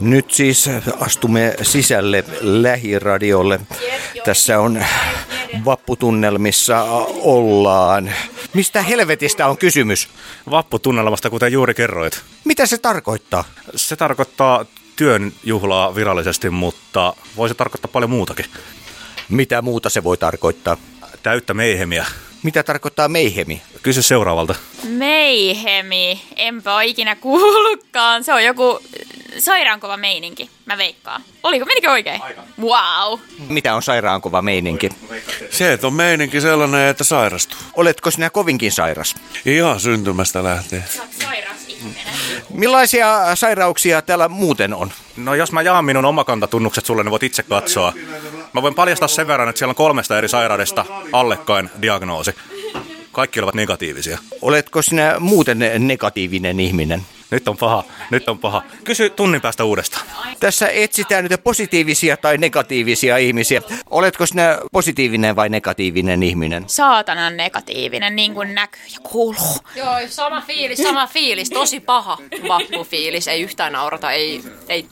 Nyt siis astumme sisälle lähiradiolle. Tässä on vapputunnelmissa ollaan. Mistä helvetistä on kysymys? Vapputunnelmasta, kuten juuri kerroit. Mitä se tarkoittaa? Se tarkoittaa työn juhlaa virallisesti, mutta voi se tarkoittaa paljon muutakin. Mitä muuta se voi tarkoittaa? Täyttä meihemiä. Mitä tarkoittaa meihemi? Kysy seuraavalta. Meihemi. Enpä ole ikinä kuullutkaan. Se on joku sairaankova meininki, mä veikkaan. Oliko, menikö oikein? Aika. Wow. Mitä on sairaankova meininki? Se, että on meininki sellainen, että sairastuu. Oletko sinä kovinkin sairas? Ihan syntymästä lähtien. Sairas ihminen. Millaisia sairauksia täällä muuten on? No jos mä jaan minun omakantatunnukset sulle, niin voit itse katsoa. Mä voin paljastaa sen verran, että siellä on kolmesta eri sairaudesta allekkain diagnoosi. Kaikki ovat negatiivisia. Oletko sinä muuten negatiivinen ihminen? Nyt on paha, nyt on paha. Kysy tunnin päästä uudestaan. Tässä etsitään nyt positiivisia tai negatiivisia ihmisiä. Oletko sinä positiivinen vai negatiivinen ihminen? Saatanan negatiivinen, niin kuin näkyy ja kuuluu. Joo, sama fiilis, sama fiilis. Tosi paha vappufiilis. Ei yhtään naurata, ei, ei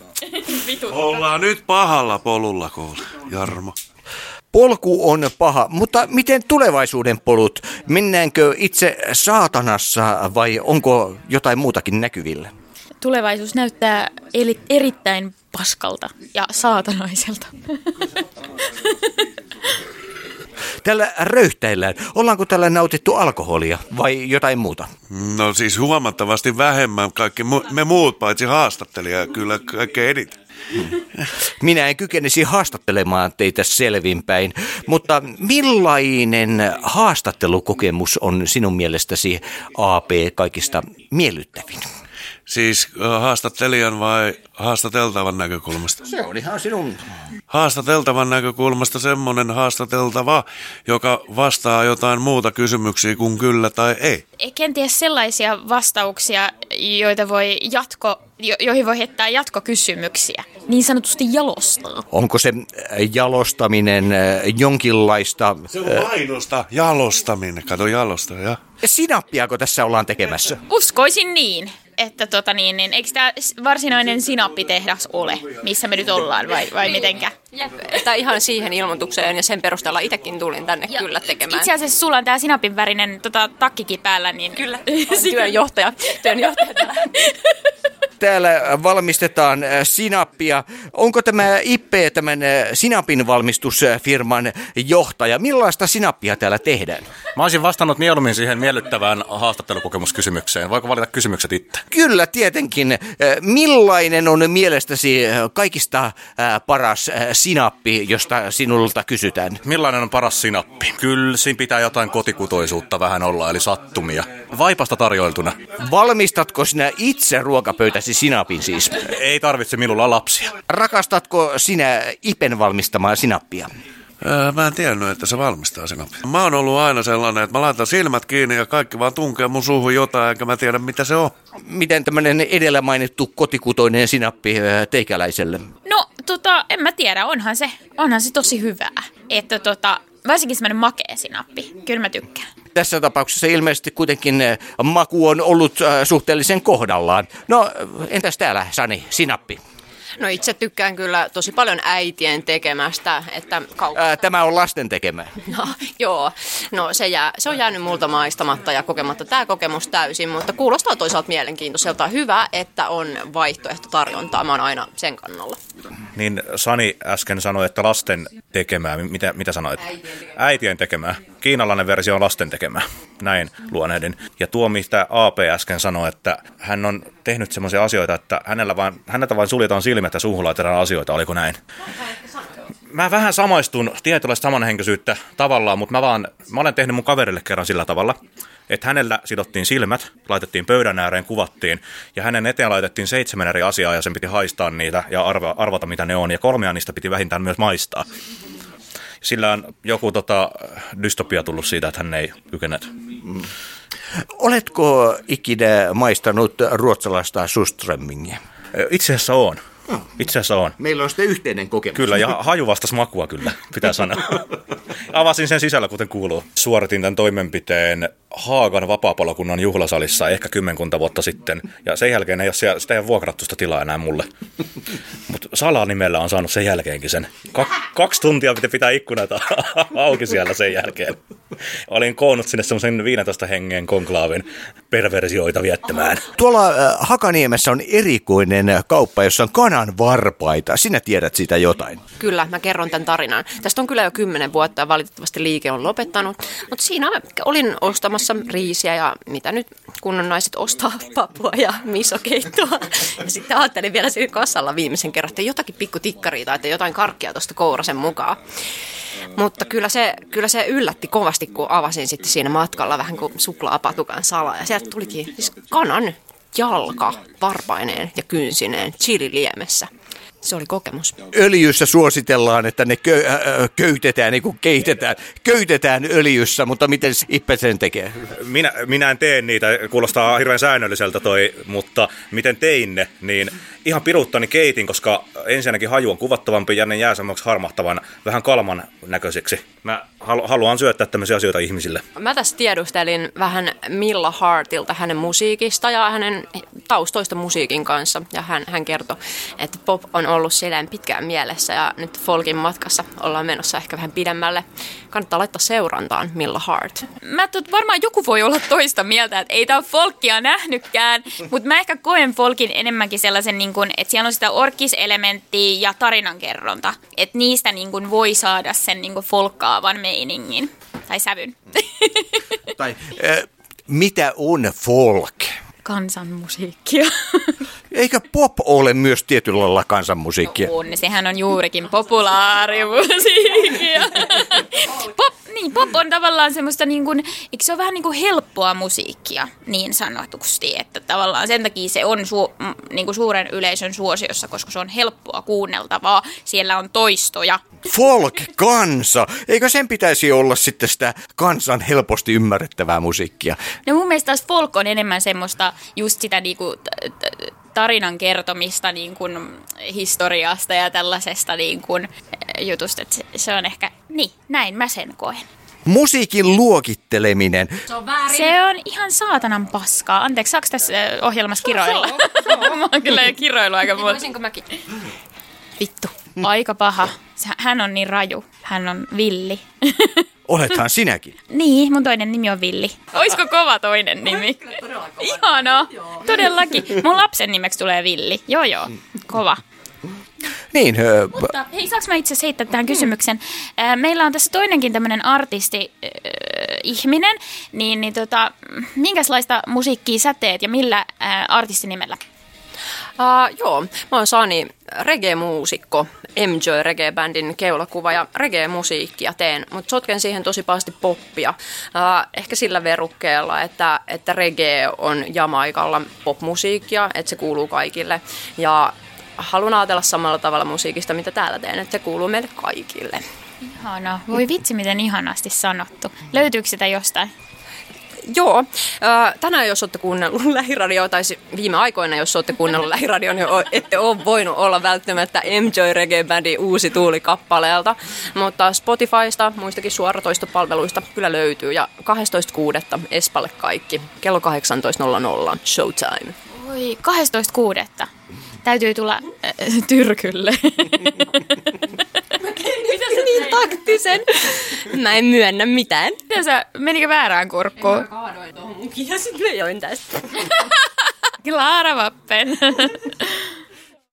Ollaan nyt pahalla polulla, kuule, Jarmo. Polku on paha, mutta miten tulevaisuuden polut? Mennäänkö itse saatanassa vai onko jotain muutakin näkyvillä? Tulevaisuus näyttää eli, erittäin paskalta ja saatanaiselta. Tällä röyhtäillään. Ollaanko tällä nautittu alkoholia vai jotain muuta? No siis huomattavasti vähemmän kaikki mu- me muut, paitsi haastattelija, kyllä kaikkein eniten. Minä en kykenisi haastattelemaan teitä selvinpäin, mutta millainen haastattelukokemus on sinun mielestäsi AP kaikista miellyttävin? Siis haastattelijan vai haastateltavan näkökulmasta? Se on ihan sinun... Haastateltavan näkökulmasta semmoinen haastateltava, joka vastaa jotain muuta kysymyksiä kuin kyllä tai ei. Kenties sellaisia vastauksia, joita voi jatko, jo, joihin voi heittää jatkokysymyksiä. Niin sanotusti jalostaa. Onko se äh, jalostaminen äh, jonkinlaista Se on mainosta, jalostaminen. Kato jalosta, ja. sinappiako tässä ollaan tekemässä? Uskoisin niin, että tota niin, niin eikö tämä varsinainen sinappitehdas ole, missä me nyt ollaan vai, vai mitenkä? Jep, että ihan siihen ilmoitukseen ja sen perusteella itsekin tulin tänne Ja kyllä tekemään. Itse asiassa sulla on tämä sinapin värinen tota, takkikin päällä, niin... Kyllä, työnjohtaja. työnjohtaja täällä. Valmistetaan äh, sinappia. Onko tämä Ippe tämän äh, sinapin valmistusfirman johtaja? Millaista sinappia täällä tehdään? Mä olisin vastannut mieluummin siihen miellyttävään haastattelukokemuskysymykseen. Voiko valita kysymykset itse? Kyllä, tietenkin. Äh, Millainen on mielestäsi kaikista paras sinappi, josta sinulta kysytään? Millainen on paras sinappi? Kyllä, siinä pitää jotain kotikutoisuutta vähän olla, eli sattumia. Vaipasta tarjoiltuna. Valmistatko sinä itse ruokapöytäsi sinapin siis? Ei tarvitse minulla lapsia. Rakastatko sinä Ipen valmistamaa sinappia? Öö, Mä en tiennyt, että se valmistaa sen. Mä oon ollut aina sellainen, että mä laitan silmät kiinni ja kaikki vaan tunkee mun suuhun jotain, enkä mä tiedä mitä se on. Miten tämmöinen edellä mainittu kotikutoinen sinappi äh, teikäläiselle? No, tota, en mä tiedä, onhan se, onhan se tosi hyvää. Että tota, varsinkin semmoinen makea sinappi. Kyllä mä tykkään. Tässä tapauksessa ilmeisesti kuitenkin äh, maku on ollut äh, suhteellisen kohdallaan. No, entäs täällä, Sani, sinappi? No itse tykkään kyllä tosi paljon äitien tekemästä, että kauppa... Ää, Tämä on lasten tekemä. No, joo, no se, jää, se on jäänyt multa maistamatta ja kokematta tämä kokemus täysin, mutta kuulostaa toisaalta mielenkiintoiselta. Hyvä, että on vaihtoehtotarjontaa, mä oon aina sen kannalla. Niin Sani äsken sanoi, että lasten tekemää. Mitä, mitä sanoit? Äitien tekemää. Kiinalainen versio on lasten tekemää. Näin luonehdin. Ja tuo, mitä AP äsken sanoi, että hän on tehnyt semmoisia asioita, että hänellä vain, häneltä vain suljetaan silmät ja suuhun laitetaan asioita. Oliko näin? Mä vähän samaistun tietynlaista samanhenkisyyttä tavallaan, mutta mä vaan, mä olen tehnyt mun kaverille kerran sillä tavalla, että hänellä sidottiin silmät, laitettiin pöydän ääreen, kuvattiin, ja hänen eteen laitettiin seitsemän eri asiaa, ja sen piti haistaa niitä ja arva, arvata, mitä ne on, ja kolmea niistä piti vähintään myös maistaa. Sillä on joku tota, dystopia tullut siitä, että hän ei kykene. Oletko ikinä maistanut ruotsalaista suströmmingiä? Itse asiassa on. Itse asiassa on. Meillä on sitten yhteinen kokemus. Kyllä, ja haju vastas makua kyllä, pitää sanoa. Avasin sen sisällä, kuten kuuluu. Suoritin tämän toimenpiteen Haagan vapaapalokunnan juhlasalissa ehkä kymmenkunta vuotta sitten. Ja sen jälkeen ei ole siellä, sitä ei ole vuokrattu sitä tilaa enää mulle. Mutta salanimellä on saanut sen jälkeenkin sen. Kak, kaksi tuntia piti pitää ikkunat auki siellä sen jälkeen. Olin koonnut sinne semmoisen 15 hengen konklaavin perversioita viettämään. Tuolla äh, Hakaniemessä on erikoinen kauppa, jossa on kanan varpaita. Sinä tiedät siitä jotain. Kyllä, mä kerron tämän tarinan. Tästä on kyllä jo kymmenen vuotta ja valitettavasti liike on lopettanut. Mutta siinä olin ostamassa riisiä ja mitä nyt kunnon naiset ostaa papua ja misokeittoa. Ja sitten ajattelin vielä siinä kassalla viimeisen kerran, että jotakin pikku tikkaria tai että jotain karkkia tuosta kourasen mukaan. Mutta kyllä se, kyllä se yllätti kovasti, kun avasin sitten siinä matkalla vähän kuin suklaapatukan salaa. Ja sieltä tulikin siis kanan jalka varpaineen ja kynsineen chililiemessä. Se oli kokemus. Öljyssä suositellaan, että ne kö, äh, köytetään, niin kuin keitetään, köytetään öljyssä, mutta miten Ippe sen tekee? Minä, minä en tee niitä, kuulostaa hirveän säännölliseltä toi, mutta miten tein ne, niin ihan piruuttani keitin, koska ensinnäkin haju on kuvattavampi ja ne jää semmoiksi harmahtavan, vähän kalman näköiseksi. Mä halu- haluan syöttää tämmöisiä asioita ihmisille. Mä tässä tiedustelin vähän Milla Hartilta hänen musiikista ja hänen taustoista musiikin kanssa. Ja hän, hän kertoi, että pop on ollut silleen pitkään mielessä ja nyt folkin matkassa ollaan menossa ehkä vähän pidemmälle. Kannattaa laittaa seurantaan Milla Hart. Mä tot, varmaan joku voi olla toista mieltä, että ei tää ole folkkia nähnytkään, mutta mä ehkä koen folkin enemmänkin sellaisen, niin kun, että siellä on sitä orkiselementtiä ja tarinankerronta. Että niistä niin kun, voi saada sen niin kun, folkkaavan meiningin tai sävyn. Tai äh, mitä on folk? Kansanmusiikkia. Eikö pop ole myös tietyllä lailla kansanmusiikkia? On, sehän on juurikin populaarimusiikkia. pop, niin, pop on tavallaan semmoista, niin kuin, eikö se ole vähän niin kuin helppoa musiikkia niin sanotusti, että tavallaan sen takia se on su, niin kuin suuren yleisön suosiossa, koska se on helppoa kuunneltavaa, siellä on toistoja. Folk, kansa. Eikö sen pitäisi olla sitten sitä kansan helposti ymmärrettävää musiikkia? No mun mielestä taas folk on enemmän semmoista just sitä niinku t- t- tarinan kertomista niin kuin historiasta ja tällaisesta niin kuin jutusta. Että se, se on ehkä, niin, näin mä sen koen. Musiikin luokitteleminen. Se on väärin. Se on ihan saatanan paskaa. Anteeksi, saako tässä ö, ohjelmassa kiroilla? mä oon kyllä jo kiroillut aika. Voisinko mäkin? Vittu. Aika paha. Hän on niin raju. Hän on villi. Olethan sinäkin. niin, mun toinen nimi on Villi. Oisko kova toinen nimi? Ihanaa. Todellakin. Mun lapsen nimeksi tulee Villi. Joo, joo. Kova. Niin, ö, Mutta hei, saanko mä itse heittää tähän kysymyksen? Äh, Meillä on tässä toinenkin tämmöinen artisti, äh, ihminen, niin, niin tota, minkälaista musiikkia sä teet ja millä äh, artistinimellä? Uh, joo, mä oon Sani, reggae-muusikko, Enjoy Reggae-bändin keulakuva ja reggae-musiikkia teen, mutta sotken siihen tosi pahasti poppia. Uh, ehkä sillä verukkeella, että, että reggae on Jamaikalla popmusiikkia, että se kuuluu kaikille. Ja haluan ajatella samalla tavalla musiikista, mitä täällä teen, että se kuuluu meille kaikille. Ihanaa. Voi vitsi, miten ihanasti sanottu. Löytyykö sitä jostain? Joo, tänään jos olette kuunnellut lähiradioa, tai viime aikoina jos olette kuunnellut lähiradion, niin ette ole voinut olla välttämättä Enjoy Reggae Bandin uusi tuuli kappaleelta. Mutta Spotifysta, muistakin suoratoistopalveluista kyllä löytyy. Ja 12.6. Espalle kaikki, kello 18.00, showtime. Oi, 12.6. Täytyy tulla äh, tyrkylle. Niin taktisen. Mä en myönnä mitään. Mitä sä, menikö väärään kurkkuun? Kaadoin tuohon mukin ja sitten join tästä. Klaara Vappen.